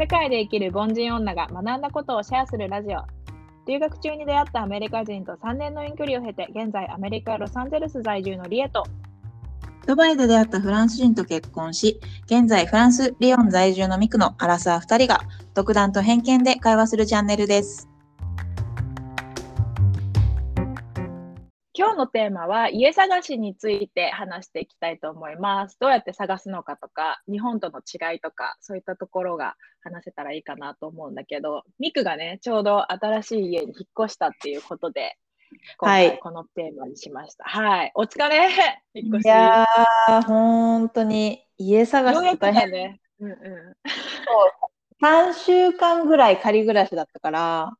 世界で生きる凡人女が学んだことをシェアするラジオ。留学中に出会ったアメリカ人と3年の遠距離を経て、現在アメリカ・ロサンゼルス在住のリエと、ドバイで出会ったフランス人と結婚し、現在フランス・リヨン在住のミクのアラサー2人が独断と偏見で会話するチャンネルです。今日のテーマは家探しについて話していきたいと思います。どうやって探すのかとか、日本との違いとか、そういったところが話せたらいいかなと思うんだけど、ミクがね、ちょうど新しい家に引っ越したっていうことで、今はい回このテーマにしました。はい。お疲れ引っ越し。いやー、本当に家探し大変。だね。うんう3週間ぐらい仮暮らしだったから、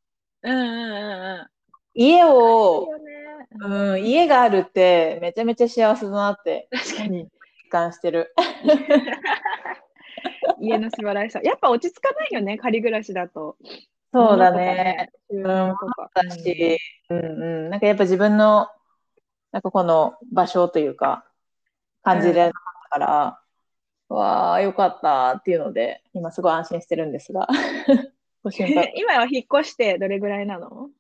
ん。うんうんうんうん。家いいを、よね。うん、家があるってめちゃめちゃ幸せだなって確かに。実感してる。家の素晴らしさ。やっぱ落ち着かないよね、仮暮らしだと。そうだね。。収うん。だし、うんうん、なんかやっぱ自分の、なんかこの場所というか、感じられなかったから、わあ、よかったっていうので、今すごい安心してるんですが、ご心配。今は引っ越してどれぐらいなの？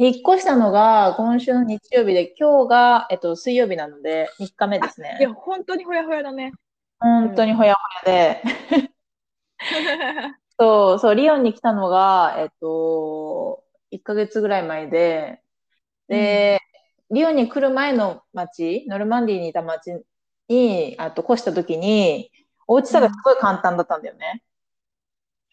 引っ越したのが今週の日曜日で、今日が、えっと、水曜日なので、3日目ですいや、ね。本当にほやほやだね。本当にほやほやで、そう、そう、リヨンに来たのが、えっと、1ヶ月ぐらい前で、で、リヨンに来る前の町、ノルマンディーにいた町に、あと越した時に、お家探しすごい簡単だったんだよね。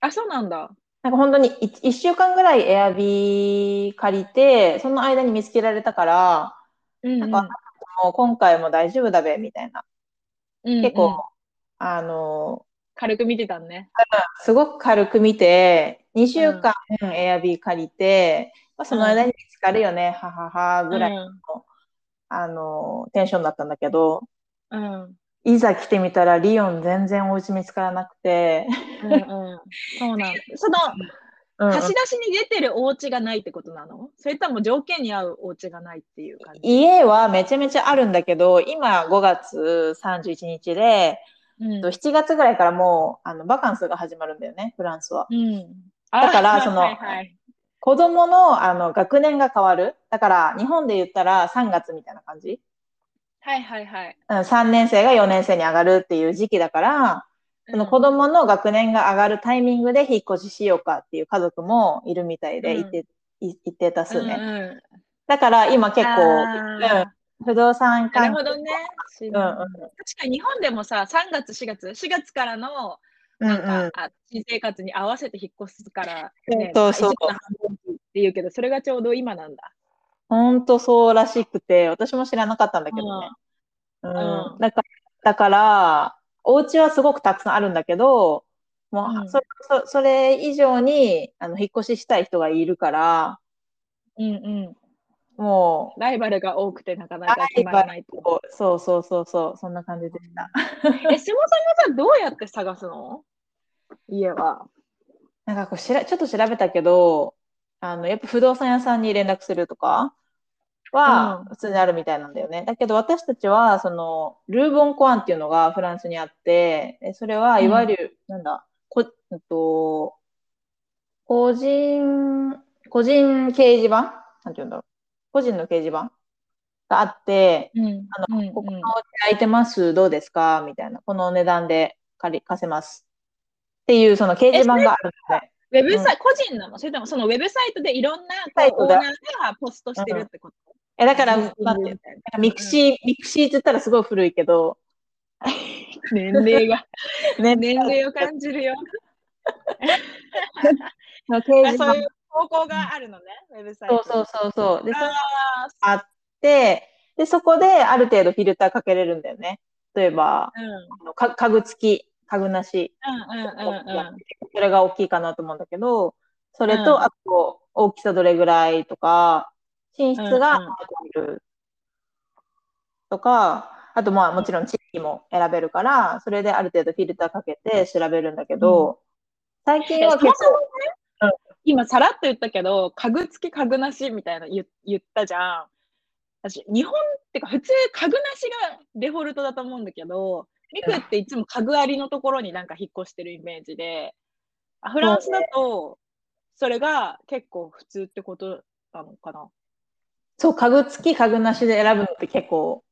あ、そうなんだ。なんか本当に1週間ぐらいエアビー借りて、その間に見つけられたから、うんうんなんかもう今回も大丈夫だべ、みたいな。うんうん結構、あの、軽く見てたんね。すごく軽く見て、2週間エアビー借りて、まあ、その間に見つかるよね、ははは、ぐらいの、あの、テンションだったんだけど、うん。いざ来てみたら、リヨン全然お家見つからなくて、うんうん。そうなんその、うん貸し出しに出てるお家がないってことなの？それとも条件に合うお家がないっていう感じ？家はめちゃめちゃあるんだけど、今5月31日で、うん7月ぐらいからもう、あの、バカンスが始まるんだよね、フランスは。うん。だからあそのはいはい子供の、あの、学年が変わる？だから、日本で言ったら3月みたいな感じ？はいはいはい。うん3年生が4年生に上がるっていう時期だから、その子供の学年が上がるタイミングで引っ越ししようかっていう家族もいるみたいで、うんいて、い一定多うん。うんだから今結構、うん不動産な関係るほどね。うんうん確かに日本でもさ、3月、4月、4月からのうんなんか、うん。あ新生活に合わせて引っ越すから、ね、そうそうっていうけど、それがちょうど今なんだ。ほんとそうらしくて、私も知らなかったんだけどね。うんうんだから、だから、お家はすごくたくさんあるんだけど、もう、うんそそそれ以上に、あの、引っ越ししたい人がいるから、うんうん。もう、ライバルが多くてなかなか決まらないと。そうそうそうそう、そんな感じでした。え、下さんがさ、どうやって探すの？家は。なんかこうしら、ちょっと調べたけど、あの、やっぱ不動産屋さんに連絡するとかはうん普通にあるみたいなんだよね。だけど私たちは、その、ルーボンコアンっていうのがフランスにあって、えそれはいわゆる、なんだ、こ、えっと、個人、個人掲示板？なんて言うんだろう。個人の掲示板？があって、うんあの、うんここの空いてます？どうですか？みたいな。この値段で借り、貸せます。っていう、その掲示板があるので。ウェブサイト、個人なのそれともそのウェブサイトでいろんなオーナーがポストしてるってこと、え、だから、うん。なんて mixi、mixi って言ったらすごい古いけど、年齢が、ね、年齢を感じるよ。そういう投稿があるのね、ウェブサイトそうそうそうそう。で、それあって、で、そこである程度フィルターかけれるんだよね。例えば、ーうん。あのか家具付き、家具なし、うんうんうんうん。それが大きいかなと思うんだけど、それうん。と、あと、大きさどれぐらいとか、寝室うんうん。がとか、あとまあもちろん地域も選べるから、それである程度フィルターかけて調べるんだけど、最近は結構、ね、今さらっと言ったけど、家具付き家具なしみたいな言言ったじゃん。私、日本ってか普通家具なしがデフォルトだと思うんだけど、ミクっていつも家具ありのところになんか引っ越してるイメージで、あフランスだと、それが結構普通ってことなのかな？そう、家具付き、家具なしで選ぶのって結構、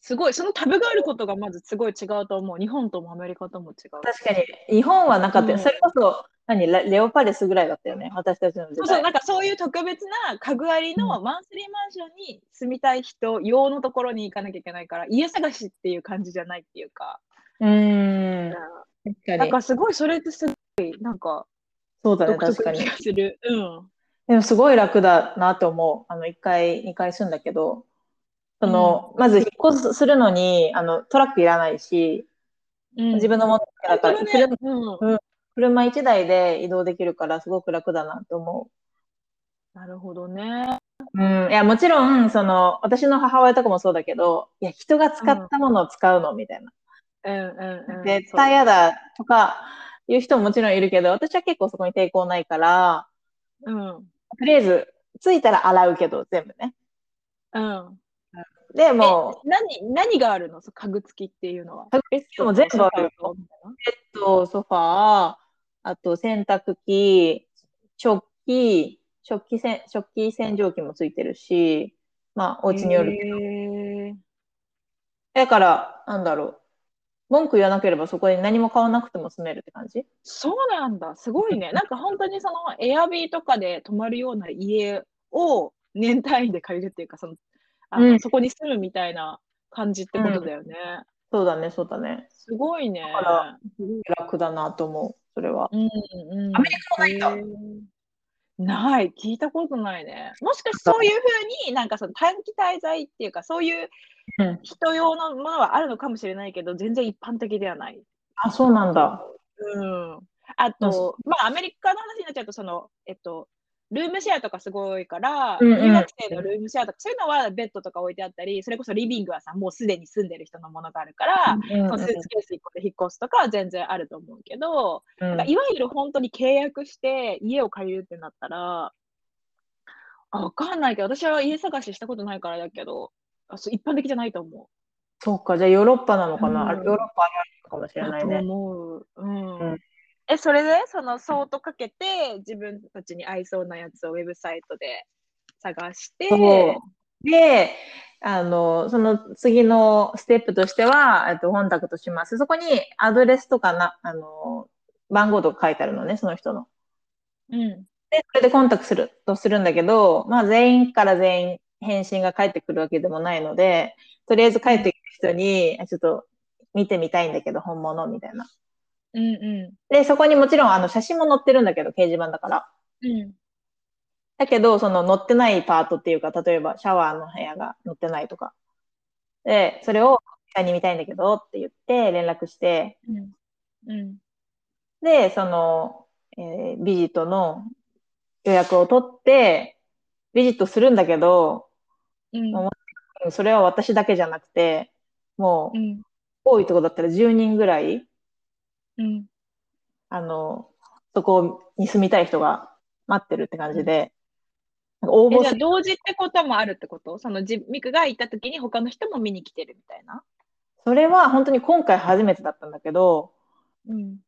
すごい、そのタブがあることがまずすごい違うと思う。日本ともアメリカとも違う。確かに、日本はなかったよ。うんそれこそ、何、レレオパレスぐらいだったよね、私たちの時そうそう、代。なんかそういう特別な家具ありのマンスリーマンションに住みたい人用のところに行かなきゃいけないから、家探しっていう感じじゃないっていうか。うーん。なんかすごい、それってすごい、なんかそうだね、独確かにする。うん。でもすごい楽だなと思う。あの、1回、2回住んだけど、その、まず引っ越しするのに、あの、トラックいらないし、うん、自分の持ってだから、本当車だねうん、車1台で移動できるから、すごく楽だなと思なるほどね。う。うん。いや、もちろん、その、私の母親とかもそうだけど、いや、人が使ったものを使うの、みたいな。うんうんうん。絶対嫌だとか、いう人ももちろんいるけど、私は結構そこに抵抗ないから、そう。うん。とりあえず、着いたら洗うけど、全部ね。うん。で、もう、何、何があるの？そ家具付きっていうのは。家具付きも全部あるよベッド、ソファー、あと洗濯機、食器、食器せん、食器洗浄機もついてるし、まあ、お家によるけど。だから、なんだろう。文句言わなければそこに何も買わなくても住めるって感じ？そうなんだ。すごいね。なんか本当にそのエアビーとかで泊まるような家を年単位で借りるっていうか、そのあの、うんそこに住むみたいな感じってことだよね。そうだね、そうだね。すごいね。だから楽だなと思う、それは。うんうん。アメリカもないんだない、聞いたことないね。もしかしてそういうふうになんかその短期滞在っていうか、そういううん人用のものはあるのかもしれないけど、全然一般的ではない。あ、そうなんだ。うん。あと、まあ、アメリカの話になっちゃうと、その、えっと、ルームシェアとかすごいから、うんうん。留学生のルームシェアとか、そういうのはベッドとか置いてあったり、それこそリビングはさ、もうすでに住んでる人のものがあるから、うんそのスーツケース1個で引っ越すとかは全然あると思うけど、うん。なんかいわゆる本当に契約して家を借りるってなったら、あわかんないけど、私は家探ししたことないからだけど、あそう一般的じゃないと思そうか、じゃあヨーロッパなのかな、うん。ヨーロッパあるのかもしれないね。思う。うん。うんえ、それで、その、ソートかけて、自分たちに合いそうなやつをウェブサイトで探して、で、あの、その次のステップとしては、えっと、コンタクトします。そこにアドレスとかな、あの、番号とか書いてあるのね、その人の。うん。で、それでコンタクトするとするんだけど、まあ全員から全員返信が返ってくるわけでもないので、とりあえず帰ってくる人に、あちょっと見てみたいんだけど、本物みたいな。うんうで、そこにもちろんあの写真も載ってるんだけど、掲示板だから。ん。うん。だけど、その載ってないパートっていうか、例えばシャワーの部屋が載ってないとか。で、それを実際に見たいんだけどって言って連絡して、うん。うん。で、その、えービジットの予約を取って、ビジットするんだけど、うん。うんそれは私だけじゃなくて、もう、うん。多いとこだったら10人ぐらい、うん。あの、そこに住みたい人が待ってるって感じで、応募す同時ってこともあるってこと？その、じミクが行った時に他の人も見に来てるみたいな？それは本当に今回初めてだったんだけど、うん。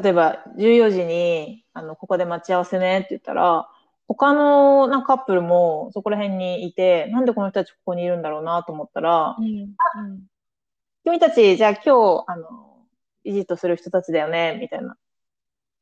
例えば14時に、あの、ここで待ち合わせねって言ったら、他のなんかカップルもそこら辺にいて、なんでこの人たちここにいるんだろうなと思ったらう、ん。うん。君たち、じゃあ今日、あの、ビジットする人たちだよね、みたいな。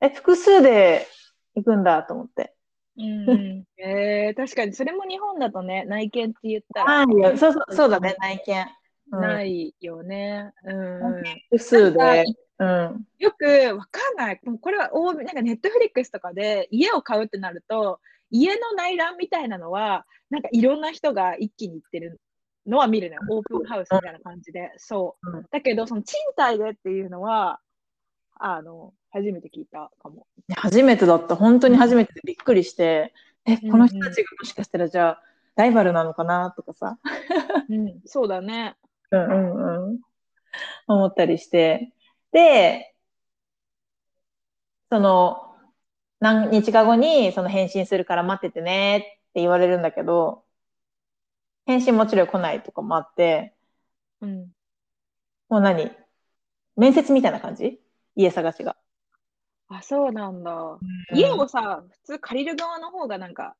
え、複数で行くんだと思って。うんうん、えー、確かに、それも日本だとね、内見って言ったら、はいよ、そうそう、そうだね、内見。うんないよね。うんうん。複数で。うん。よくわかんない。もうこれは大なんかネットフリックスとかで家を買うってなると、家の内覧みたいなのは、なんかいろんな人が一気に行ってるのは見るのよ。オープンハウスみたいな感じで。そううん。だけど、その賃貸でっていうのは、あの、初めて聞いたかも。初めてだった。本当に初めてでびっくりして、え、うんこの人たちがもしかしたらじゃあ、ライバルなのかなとかさ、うん、そうだね。うんうんうん、思ったりして。で、その、何日か後にその返信するから待っててねって言われるんだけど、返信もちろん来ないとかもあって、うん。もう何？面接みたいな感じ？家探しが。あ、そうなんだ。家をさ、普通借りる側の方がなんか、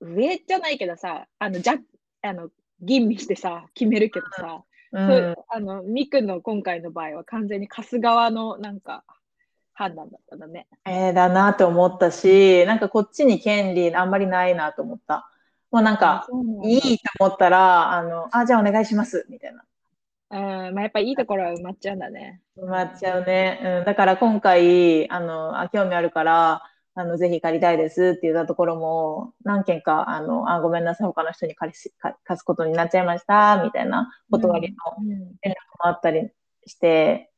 上じゃないけどさ、あの、じゃ、あの、吟味してさ、決めるけどさ、うんあの、ミクの今回の場合は完全に貸す側のなんか判断だったんだね。えーだなって思ったし、なんかこっちに権利あんまりないなと思った。もうなんか、いいと思ったら、あの、あ、じゃあお願いします、みたいな。うん、まあやっぱいいところは埋まっちゃうんだね。埋まっちゃうね。うん、だから今回、あの、あ、興味あるから、あの、ぜひ借りたいですって言ったところも、何件か、あの、あ、ごめんなさい、他の人に借りし、か貸すことになっちゃいました、みたいな断りのうん、連絡もあったりして、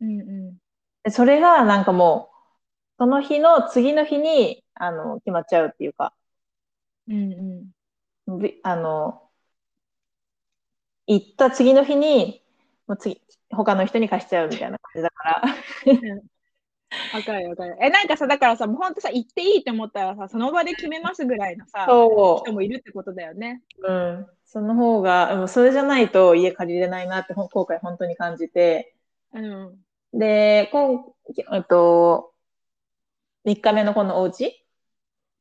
うん、うでそれがなんかもう、その日の次の日に、あの、決まっちゃうっていうか、ん、うん、びあの、行った次の日に、もう次、他の人に貸しちゃうみたいな感じだから。うん。わかるわかる。え、なんかさ、だからさ、もうほんとさ、行っていいって思ったらさ、その場で決めますぐらいのさ、そ人もいるってことだよね。う。うん。その方が、でもそれじゃないと家借りれないなってほ今回本当に感じて。うん。で、今、えっと、3日目のこのお家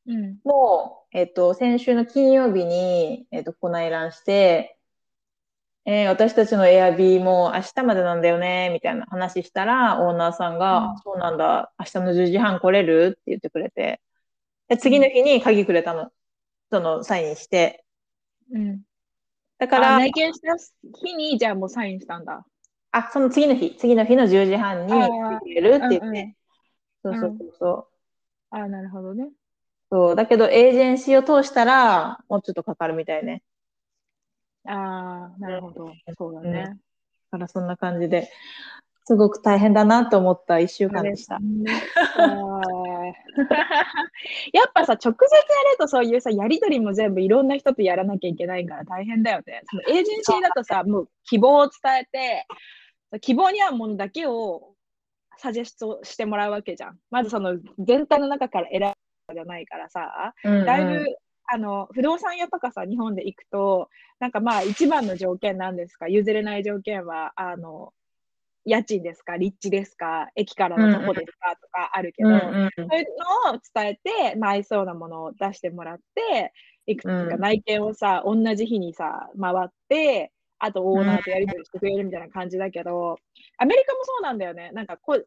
うん。も、えっと、先週の金曜日に、えっと、ここ内覧して、えー私たちのエアビーも明日までなんだよね、みたいな話したら、オーナーさんが、うんそうなんだ、明日の10時半来れる？って言ってくれて、で、次の日に鍵くれたの。その、サインして。うん。だから、あ内見した日に、じゃあもうサインしたんだ。あ、その次の日、次の日の10時半にあー鍵くれるって言って、うんうんそうそうそうそう。あなるほどね。そう、だけど、エージェンシーを通したら、もうちょっとかかるみたいね。ああ、なるほど。そうだうんね。だからそんな感じで、すごく大変だなと思った一週間でした。やっぱさ、直接やるとそういうさ、やりとりも全部いろんな人とやらなきゃいけないから大変だよね。そのエージェンシーだとさ、もう希望を伝えて、希望に合うものだけをサジェストしてもらうわけじゃん。まずその全体の中から選ぶじゃないからさ、うんうん。だいぶ、あの不動産屋とかさ、日本で行くと、なんかまあ、一番の条件なんですか、譲れない条件は、あの家賃ですか、立地ですか、駅からの徒歩ですか？とかあるけど、うんうん。そういうのを伝えて、まあ、合いそうなものを出してもらって、いくつかうん内見をさ、同じ日にさ、回って、あとオーナーとやり取りしてくれるみたいな感じだけど、アメリカもそうなんだよね。なんかこ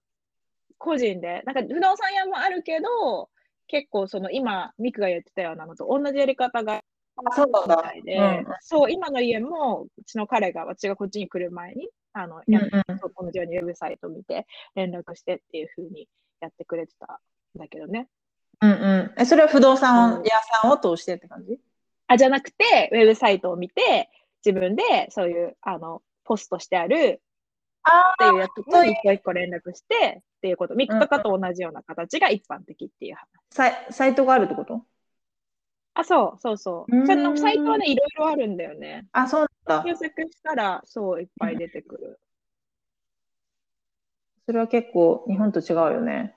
個人で、なんか不動産屋もあるけど、結構その今、ミクが言ってたようなのと同じやり方があそうみたいで、うんそう、今の家も、うちの彼が、私がこっちに来る前に、あの、うんやうん同じようにウェブサイトを見て、連絡してっていう風にやってくれてたんだけどね。うんうん。え、それは不動産屋さんを通してって感じ？あ、じゃなくて、ウェブサイトを見て、自分でそういう、あの、ポストしてあるあっていうやつと一個一個連絡してっていうこと、ミクとかと同じような形が一般的っていう話。サイサイトがあるってこと？あ、そうそうそうのサイトはね、いろいろあるんだよね。あ、そうだ。検索したら、そう、いっぱい出てくる。それは結構日本と違うよね。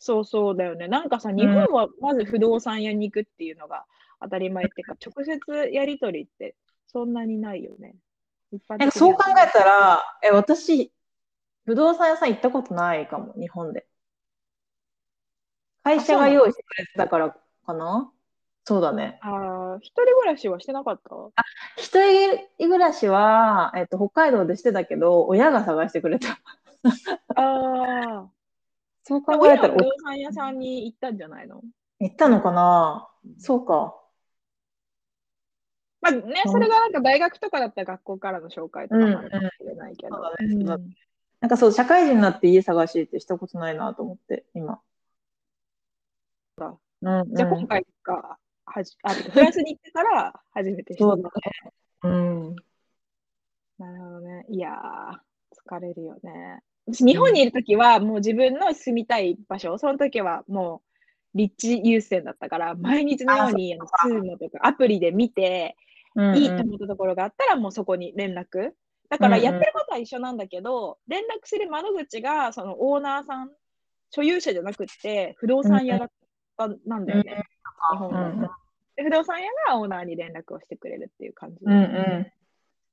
そうそうだよね。なんかさ、ん日本はまず不動産屋に行くっていうのが当たり前っていうか、直接やり取りってそんなにないよね。なんかそう考えたら、え、私、不動産屋さん行ったことないかも、日本で。会社が用意してくれてたからかな？そうだね。ああ、一人暮らしはしてなかった？一人暮らしは、えっと、北海道でしてたけど、親が探してくれた。ああ。そう考え親たら、は不動産屋さんに行ったんじゃないの？行ったのかな？そうか。まあね、それがなんか大学とかだったら学校からの紹介とかもあるかもしれないけど。うんうんそうだねそうだんなんかそう、社会人になって家探しってしたことないなと思って、今。かうん、うん。じゃあ今回がはじあ、フランスに行ってから初めて知った。そうだね。うん。なるほどね。いやー、疲れるよね。私、日本にいるときは、もう自分の住みたい場所、その時はもう立地優先だったから、毎日のようにあのスーモとかアプリで見て、うんいいと思ったところがあったら、もうそこに連絡。だからうんうん。やってることは一緒なんだけど、連絡する窓口が、そのオーナーさん、所有者じゃなくって、不動産屋だった、なんだよね、うんうん。で不動産屋がオーナーに連絡をしてくれるっていう感じ。うんう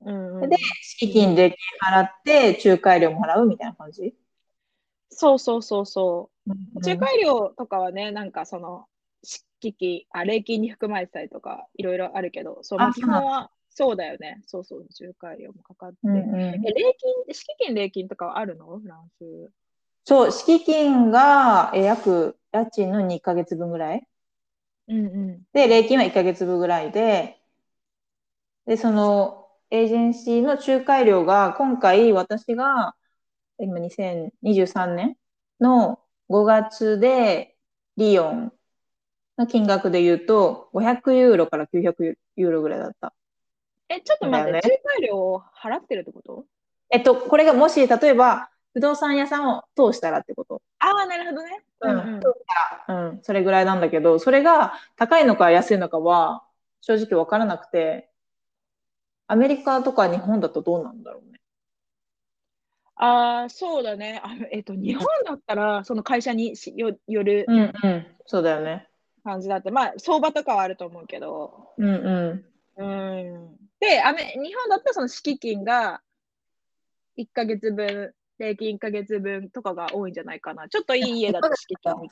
うんうん。で敷金、税金払って、仲介料も払うみたいな感じ？いそうそうそうそう。うん仲介料とかはね、なんかその、敷金、あ、礼金に含まれてたりとか、いろいろあるけど、そう、まあ、基本はそうだよね。そうそう、仲介料もかかって。うんうんえ、礼金、敷金、礼金とかはあるの？フランス。そう、敷金がえ約家賃の2ヶ月分ぐらい？うんうん。で、礼金は1ヶ月分ぐらいで、で、そのエージェンシーの仲介料が今回私が今2023年の5月でリヨンの金額で言うと500ユーロから900ユーロぐらいだった。え、ちょっと待って、仲介料を払ってるってこと？えっと、これがもし例えば不動産屋さんを通したらってこと。ああ、なるほどね。うんうん。うん、それぐらいなんだけど、それが高いのか安いのかは正直わからなくて、アメリカとか日本だとどうなんだろうね。ああ、そうだね。あえっと、日本だったら、その会社にしよよるうんうん、そうだよね。感じだって、まあ、相場とかはあると思うけど、うんううん。で、アメ日本だったらその敷金が1ヶ月分、礼金1ヶ月分とかが多いんじゃないかな。ちょっといい家だと敷金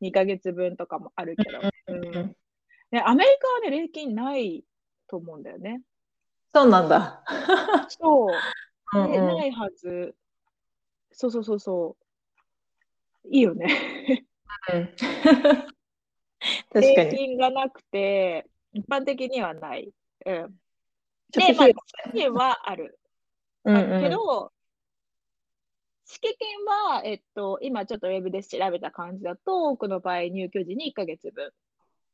2ヶ月分とかもあるけど。うんん。ね、アメリカはね、礼金ないと思うんだよね。そうなんだ。そう。うんうんねないはず。そうそうそうそう。いいよね。うん 確か礼に。金がなくて、一般的にはない。うん。で、まあ、と費敷金はある。用あるけど、敷金は、えっと、今ちょっとウェブで調べた感じだと、多くの場合、入居時に1ヶ月分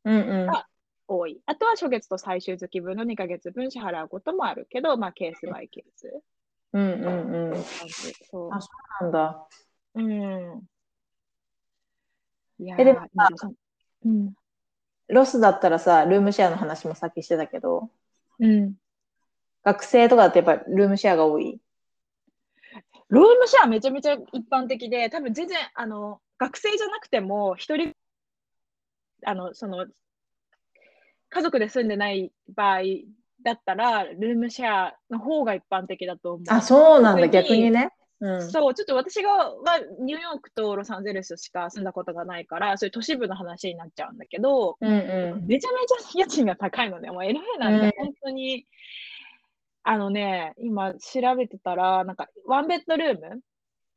うんうんあ多い。あとは初月と最終月分の2ヶ月分支払うこともあるけど、まあ、ケースバイケース。うんうんうん。そうあなんだ。うん。いやーえでもさうん。ロスだったらさ、ルームシェアの話もさっきしてたけど、うん。学生とかだってやっぱルームシェアが多い？ロームシェアめちゃめちゃ一般的で、多分全然、あの、学生じゃなくても、一人、あの、その、家族で住んでない場合だったら、ルームシェアの方が一般的だと思う。あ、そうなんだ、逆にね。うん。そう、ちょっと私がはニューヨークとロサンゼルスしか住んだことがないから、そういう都市部の話になっちゃうんだけど、うんうん。めちゃめちゃ家賃が高いのね。もう LA なんうんて本当に、あのね、今調べてたら、なんかワンベッドルーム？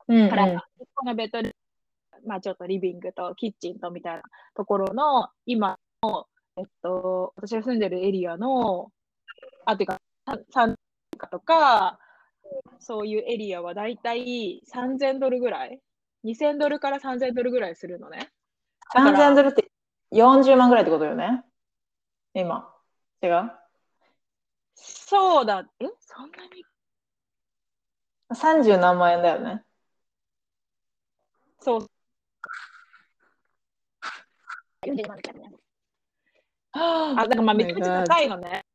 うんから、1個のベッドルーム、まあちょっとリビングとキッチンとみたいなところの、今の、えっと、私が住んでるエリアの、あ、てか、3とか、そういうエリアはだいたい3000ドルぐらい ?2000 ドルから3000ドルぐらいするのね。だから3000ドルって40万ぐらいってことよね？今。違う？そうだ。え？そんなに ?30 何万円だよね。そう。あ、だからまあめちゃめちゃ高いのね。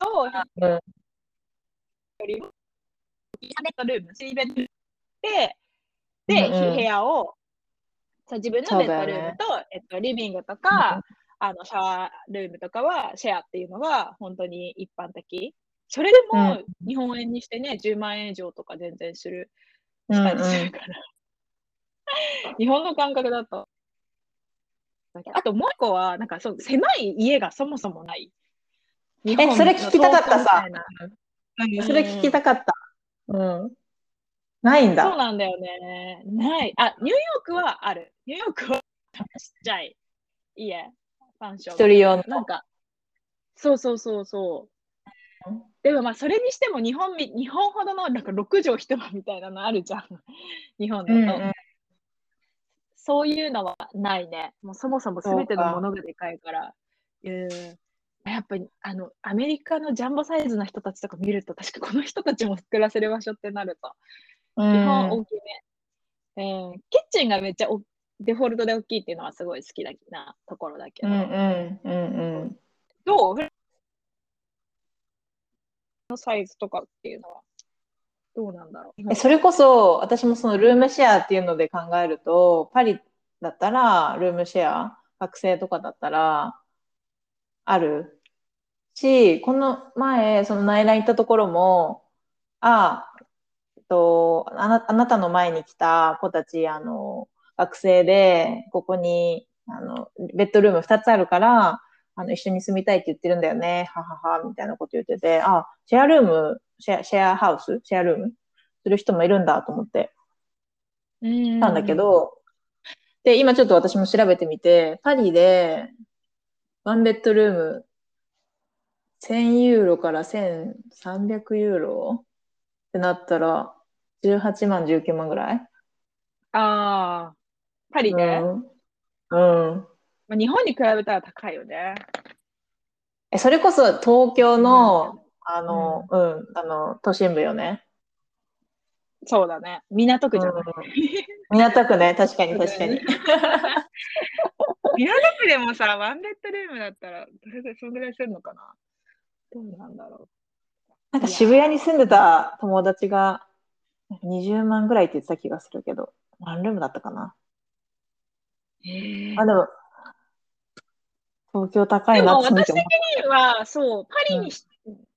そう、うんよりも、ベッドルーム、3ベッドルームで、で、うんうん部屋を、そう自分のベッドルームと、えっと、リビングとか、あのシャワールームとかはシェアっていうのが本当に一般的。それでも日本円にしてね、10万円以上とか全然する、したりするから。日本の感覚だと。あともう一個は、なんかそう、狭い家がそもそもない。日本のそれ聞きたかったさそれ聞きたかった。うん。ないんそうだ。なんだよね。ない。あ、ニューヨークはある。ニューヨークは ちっちゃい家、マンション。一人用の。なんか、そうそうそうそううん。でもまあ、それにしても日本み、日本ほどのなんか6畳一間みたいなのあるじゃん。日本だと。うんうんそういうのはないね。もうそもそも全てのものがでかいから。うん。やっぱり、あの、アメリカのジャンボサイズの人たちとか見ると、確かこの人たちも暮らせる場所ってなると、うん基本大きめ。うん。キッチンがめっちゃおデフォルトで大きいっていうのはすごい好きなところだけど。うんうんうんうん。どうのサイズとかっていうのはどうなんだろうえそれこそ、私もそのルームシェアっていうので考えると、パリだったら、ルームシェア、学生とかだったら、あるし、この前、その内覧行ったところも、ああ、と、あなあなたの前に来た子たち、あの、学生で、ここに、あの、ベッドルーム2つあるから、あの、一緒に住みたいって言ってるんだよね。ははは、みたいなこと言ってて、あ、シェアルーム、シェア、シェアハウスシェアルームする人もいるんだと思ってうん。たんだけ、ど、で、今ちょっと私も調べてみて、パリで、ワンベッドルーム、1000ユーロから1300ユーロ？ってなったら、18万、19万ぐらい？ああ、パリね、うん。うん。まあ、日本に比べたら高いよね。え、それこそ東京の、あの、うん、あの、都心部よね。そうだね。港区じゃない。うん港区ね、確かに確かに。港区でもさ、ワンベッドルームだったら、どれぐらい、そのぐらいするのかな？どうなんだろなんか渋谷に住んでた友達が、なんか20万ぐらいって言ってた気がするけど、ワンルームだったかな？えあ、でも、東京高いなってその時私的思には、そう、パリにし、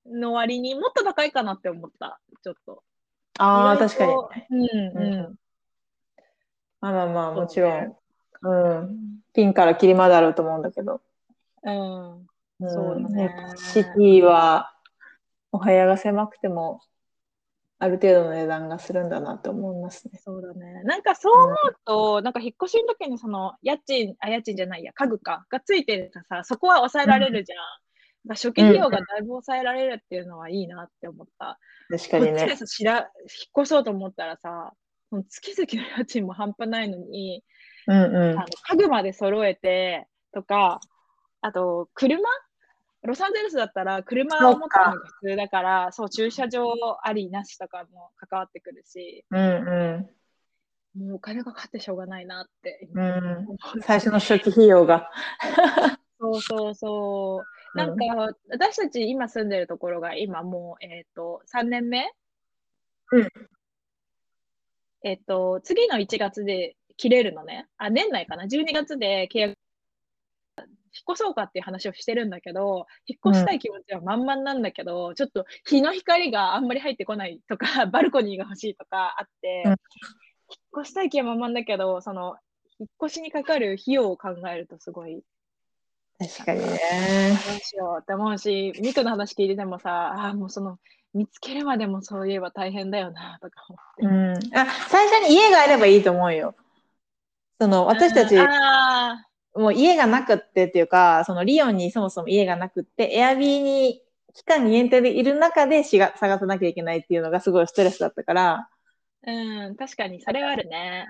の割にもっと高いかなって思った。ちょっと。う。ああ、確かにと。うんうまあまあまあ、もちろん。うん。ピンからキリまであると思うんだけど。ん。うん。うんそうだねシティは、お部屋が狭くても、ある程度の値段がするんだなって思いますね。そうだね。なんかそう思うと、なんか引っ越しの時にその家賃、あ、家賃じゃないや、家具か、がついてるとさ、そこは抑えられるじゃん。だから初期費用がだいぶ抑えられるっていうのはいいなって思った。確かにね。こっちでさ、知ら、引っ越そうと思ったらさ、月々の家賃も半端ないのに、うんうんあの。家具まで揃えてとか、あと車ロサンゼルスだったら車を持っのが普通だから、そう、駐車場ありなしとかも関わってくるし、うんうもうお金がかかってしょうがないなって。ん。うん。最初の初期費用が。そうそうそう。なんか、私たち今住んでるところが今もう、えっ、と、3年目？うんえっ、と、次の1月で切れるのね。あ、年内かな ?12 月で契約、引っ越そうかっていう話をしてるんだけど、引っ越したい気持ちは満々なんだけど、ちょっと日の光があんまり入ってこないとか、バルコニーが欲しいとかあって、うん引っ越したい気は満々だけど、その、引っ越しにかかる費用を考えるとすごい確かにね。どうしようって思うし、ミクの話聞いててもさ、ああ、もうその、見つけるまでもそういえば大変だよな、とか思って。うん。あ、最初に家があればいいと思うよ。その、私たち、うんあもう家がなくってっていうか、そのリヨンにそもそも家がなくって、エアビーに期間限定でいる中でしが探さなきゃいけないっていうのがすごいストレスだったから、ーうん、確かにそれはあるね。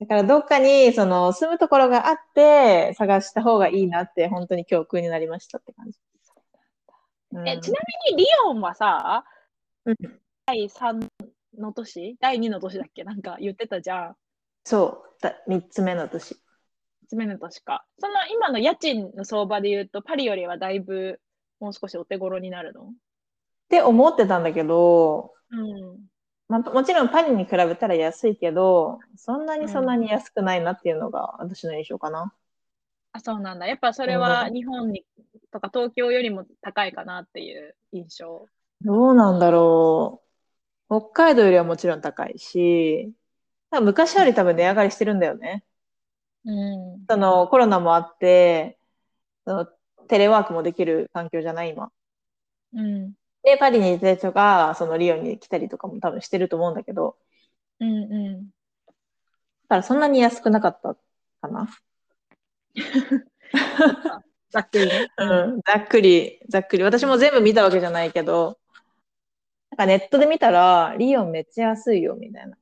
だからどっかにその住むところがあって探した方がいいなって本当に教訓になりましたって感じ。うんえ、ちなみにリヨンはさ、うん第3の年？第2の年だっけ？なんか言ってたじゃん。そう、だ3つ目の年。3つ目の年か。その今の家賃の相場で言うと、パリよりはだいぶもう少しお手頃になるの？って思ってたんだけど、うん。まあ、もちろんパリに比べたら安いけど、そんなにそんなに安くないなっていうのが私の印象かな。あ、そうなんだ。やっぱそれは日本にとか東京よりも高いかなっていう印象。どうなんだろう。北海道よりはもちろん高いし、昔より多分値上がりしてるんだよね。うん。そのコロナもあって、そのテレワークもできる環境じゃない今。うん。で、パリにいたりとか、そのリヨンに来たりとかも多分してると思うんだけど、うんうん。だからそんなに安くなかったかな。ざっくりね。うん、ざっくり、ざっくり。私も全部見たわけじゃないけど、なんかネットで見たら、リヨンめっちゃ安いよ、みたいな。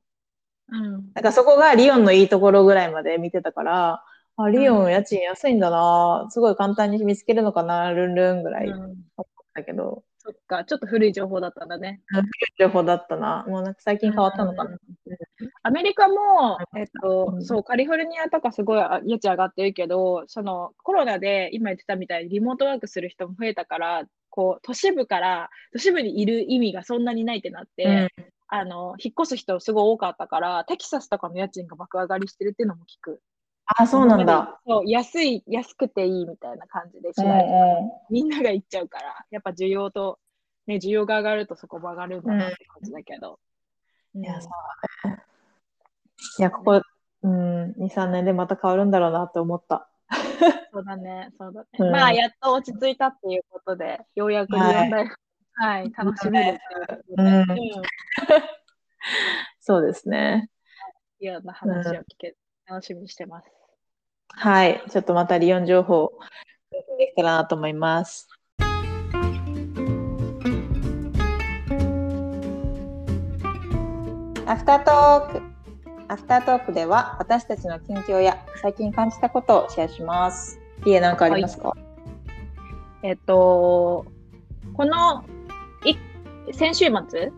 うん。なんかそこがリヨンのいいところぐらいまで見てたから、あ、リヨン家賃安いんだな、すごい簡単に見つけるのかな、ルンルンぐらい思っうんたけど、そっか、ちょっと古い情報だったんだね。情報だったな。もうなんか最近変わったのかな。アメリカも、えっとう、ん。そう、カリフォルニアとかすごいあ家賃上がってるけど、そのコロナで今言ってたみたいにリモートワークする人も増えたから、こう、都市部から、都市部にいる意味がそんなにないってなって、あの、引っ越す人すごい多かったから、テキサスとかの家賃が爆上がりしてるっていうのも聞く。あ、そうなんだ。そう、安い、安くていいみたいな感じで、うんみんなが行っちゃうから、やっぱ需要と、ね、需要が上がるとそこも上がるんだなって感じだけど。いや、そうだね。いや、ここ、うん、2、3年でまた変わるんだろうなって思った。そうだね、そうだね。うんまあ、やっと落ち着いたっていうことで、ようやく日はい本大学、はい、楽しめるっていうことで、うんうん そうですね。いろんな話を聞け、楽しみにしてます。はい。ちょっとまたリヨン情報できたらなと思います。アフタートーク。アフタートークでは私たちの近況や最近感じたことをシェアします。リエなんかありますか、えっと、このい先週末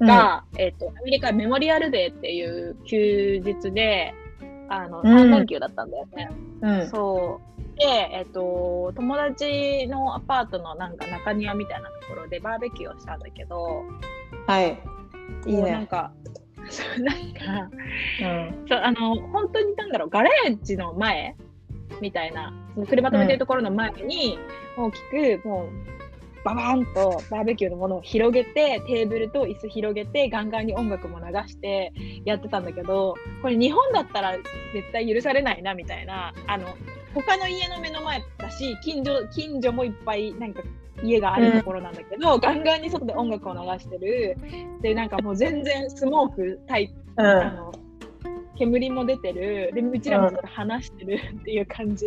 うんが、えっと、アメリカメモリアルデーっていう休日で、あの、うん3連休だったんだよね。うん。そう。で、えっと、友達のアパートのなんか中庭みたいなところでバーベキューをしたんだけど、はい。いいもうなんね。か、そうなんか、うん。そうあの本当になんだろうガレージの前みたいなその車止めてるところの前に大きくもうババーンとバーベキューのものを広げてテーブルと椅子広げてガンガンに音楽も流してやってたんだけどこれ日本だったら絶対許されないなみたいなあの他の家の目の前だし近所近所もいっぱいなんか家があるところなんだけど、ガンガンに外で音楽を流してる。でなんかもう全然スモークタイプうん。あの煙も出てる。でうちらもずっと話してるっていう感じ。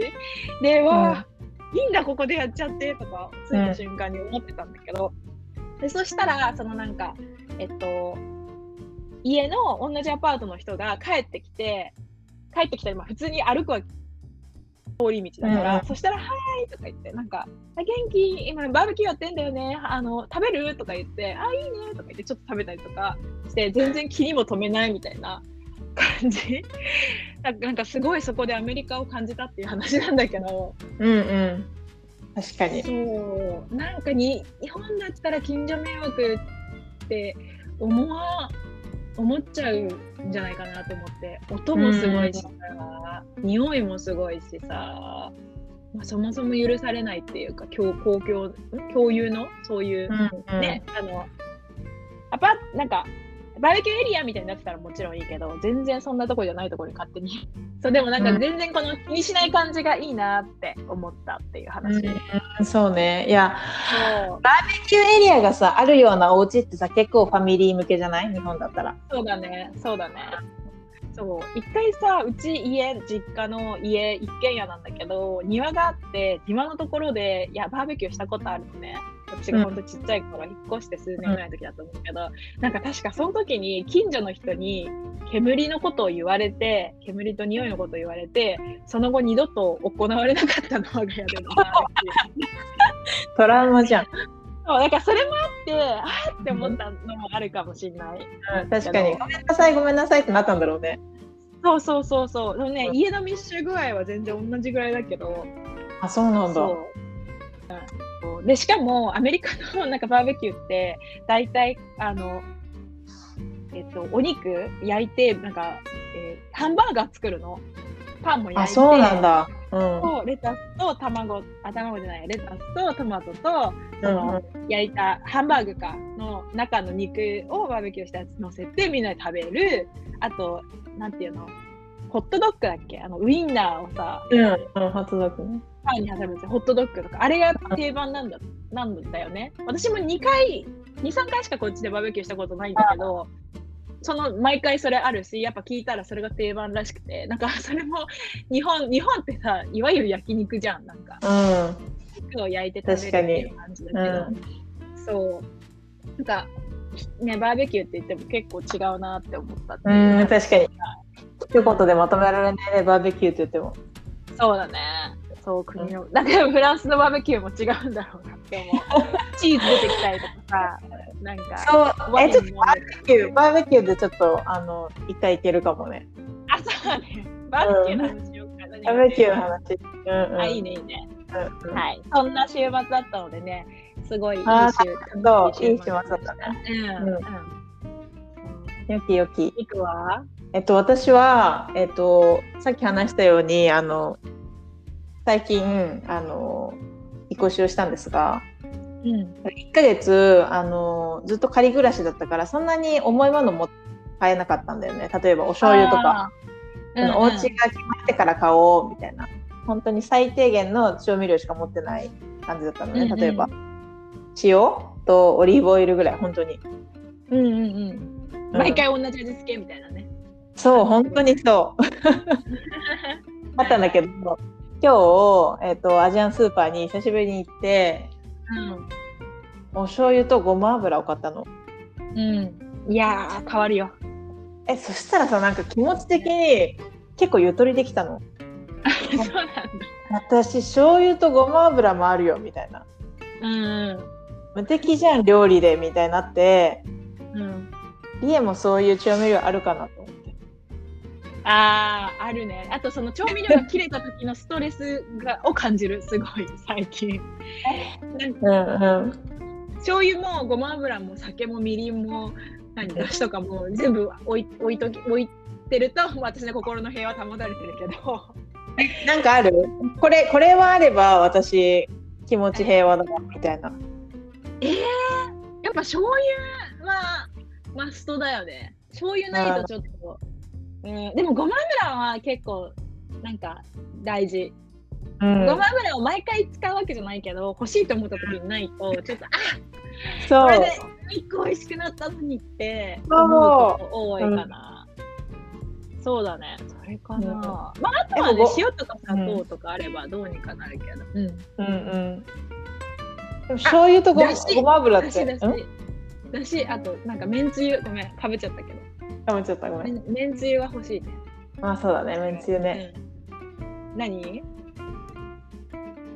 でわあ、いいんだここでやっちゃってとかついた瞬間に思ってたんだけど、でそしたらそのなんかえっと家の同じアパートの人が帰ってきて帰ってきたらまあ普通に歩くわけ。通り道だから、うん。そしたら「はーい」とか言ってなんか「あ元気今バーベキューやってんだよね。あの食べる?」とか言って「あいいね」とか言ってちょっと食べたりとかして全然気にも留めないみたいな感じなんかすごいそこでアメリカを感じたっていう話なんだけどうんうん。確かに。そうなんかに日本だったら近所迷惑って思わ思っちゃうんじゃないかなと思って音もすごいしさ、匂いもすごいしさ、まあ、そもそも許されないっていうか共公共ん共有のそういう、うんうん。ねあのアパなんかバーベキューエリアみたいになってたらもちろんいいけど全然そんなとこじゃないところに勝手に そうでもなんか全然この気にしない感じがいいなって思ったっていう話、うん、そうね。いや、バーベキューエリアがさ、あるようなお家ってさ、結構ファミリー向けじゃない？日本だったら。そうだね、そうだね。そう、一回さ、うち家、実家の家、一軒家なんだけど、庭があって、庭のところで、いや、バーベキューしたことあるのね。私がほんとちっちゃい頃、引っ越して数年ぐらいの時だと思うけど、なんか確かその時に近所の人に煙のことを言われて、煙と匂いのことを言われて、その後二度と行われなかったの、我が家でのバーベキュー。トラウマじゃん。そう、だからそれもあって、あーって思ったのもあるかもしれない。うん、確かに。ごめんなさい、ごめんなさいってなったんだろうね。そうそうそうそう。でもね、うん家の密集具合は全然同じぐらいだけど、あ、そうなんだ。そう。うんそうでしかもアメリカのなんかバーベキューって大体あのえっとお肉焼いてなんか、えーハンバーガー作るの？パンも焼いあ、てそうなんだ。うん。とレタスと卵あ卵じゃないレタスとトマトとうんうん焼いたハンバーグかの中の肉をバーベキューしたやつ乗せてみんなで食べるあとなんていうの？ホットドッグだっけ？あのウインナーをさうん、うん、ホットドッグね。パンに挟むやつホットドッグとか。あれが定番なんだなんだよね。私も2回23回しかこっちでバーベキューしたことないんだけどその毎回それあるしやっぱ聞いたらそれが定番らしくて。なんかそれも日本日本ってさいわゆる焼肉じゃん。なんかうん。肉を焼いて食べるっていう感じだけど、うそう。なんかねバーベキューって言っても結構違うなって思ったってう、ん、確かに。一言でまとめられないね、バーベキューって言っても。そうだねそう国の だからフランスのバーベキューも違うんだろうな。って思うチーズ出てきたりとかさなんかそう、え、ちょっとバーベキュー、バーベキューでちょっと、あの、一回いけるかもね。あそうだね。バーベキューの話しようか、何バーベキューの話。うん、うん。あいいねいいね。うんうん。はい。そんな週末だったのでね。すごいいい週あそういい週末だだったね。うんうん、うん。よきよき。いくわ。えっと、私は、えっと、さっき話したように、あの、最近、あの、引っ越しをしたんですが、うん1ヶ月、あの、ずっと仮暮らしだったから、そんなに重いもの持っ買えなかったんだよね。例えばお醤油とか、うんうんお家が決まってから買おうみたいな。本当に最低限の調味料しか持ってない感じだったのね。うんうん例えば、塩とオリーブオイルぐらい、本当に。うんうんうん。うん毎回同じ味付けみたいなね。そう、本当にそう。あったんだけど、今日、えっ、と、アジアンスーパーに久しぶりに行って、お醤油とごま油を買ったの。うん。うん。いやー、変わるよ。え、そしたらさ、なんか気持ち的に結構ゆとりできたの。そうなんだ。私、醤油とごま油もあるよ、みたいな。うん無敵じゃん、料理で、みたいになって、うん。うん。家もそういう調味料あるかなと思って。あー、あるね。あとその調味料が切れた時のストレスがを感じる、すごい、最近。なんかうんうん。醤油もごま油も酒もみりんも何だしとかも全部置い置いとき置いてると私の心の平和保たれてるけどなんかある？これ、これはあれば私、気持ち平和だな、みたいな。えー、やっぱ醤油はマストだよね醤油ないとちょっと、うん、でもごま油は結構なんか大事、うんごま油を毎回使うわけじゃないけど欲しいと思った時にないと ちょっとあそうこれで一個美味しくなったのにって思うこと多いかな。そうだね、それかな。うんまあ、あとはね塩とか砂糖とかあればどうにかなるけど。うん。うんうん。醤油とごま油って。だし。だし、あと、なんか、めんつゆ、ごめん、かぶっちゃったけど。食べちゃった、ごめん。めんつゆは欲しいね。まあそうだね、めんつゆね。うん。何？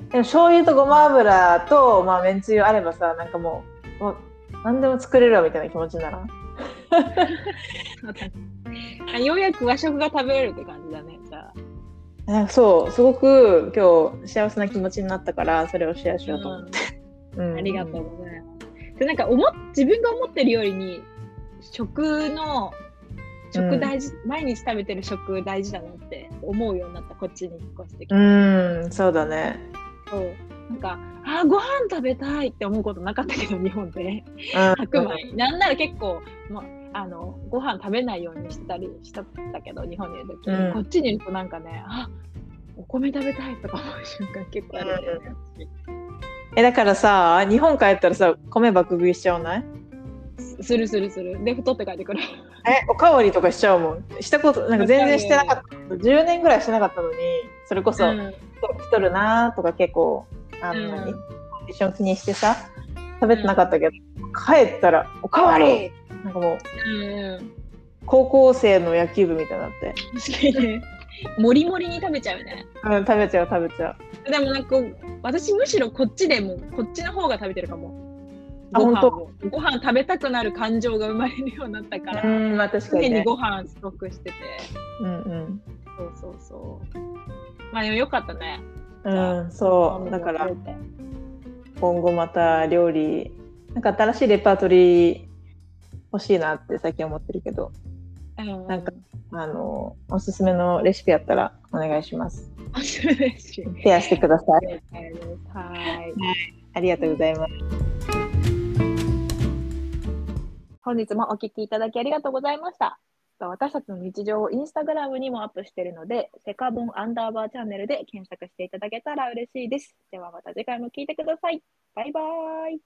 でも醤油とごま油と、まあ、めんつゆあればさ、なんかもう、もう何でも作れるわみたいな気持ちにならん？ようやく和食が食べれるって感じだね、じゃあ。そう、すごく今日幸せな気持ちになったから、それをシェアしようと思って。うんありがとうございます。でなんか思っ自分が思ってるよりに食の食大事、毎日食べてる食大事だなって思うようになったこっちに引っ越してきて、うん、そうだね。そう。なんかあーご飯食べたいって思うことなかったけど日本で。うん。白米。なんなら結構、まあ、あのご飯食べないようにしたりしたんだけど日本にいる時、うん。こっちにいるとなんかねあお米食べたいとか思う瞬間結構あるんだよね、え、だからさ、日本帰ったらさ、米爆食いしちゃわない？すするするするで太って帰ってくる え、おかわりとかしちゃうもん。したこと、なんか全然してなかった。10年ぐらいしてなかったのに、それこそ、うん太るなとか結構、あの、うん何コンディション気にしてさ、食べてなかったけど、帰ったら、おかわりなんかもう、うんうん高校生の野球部みたいになって。確かにね。もりもりに食べちゃうね。うん、食べちゃう、食べちゃう。でもなんか、私むしろこっちでも、こっちの方が食べてるかも。あご飯本をご飯食べたくなる感情が生まれるようになったから、うん、まあ確かにね。常にご飯ストックしてて。うんそうそうそう。まあでもよかったね。うん。うん、そう。だから、今後また料理、なんか新しいレパートリー欲しいなって最近思ってるけど、うん、なんかあの、おすすめのレシピあったらお願いします。おすすめですし。シェアしてください。はい。ありがとうございます。本日もお聞きいただきありがとうございました。私たちの日常をインスタグラムにもアップしているので、セカボンアンダーバーチャンネルで検索していただけたら嬉しいです。ではまた次回も聞いてください。バイバーイ。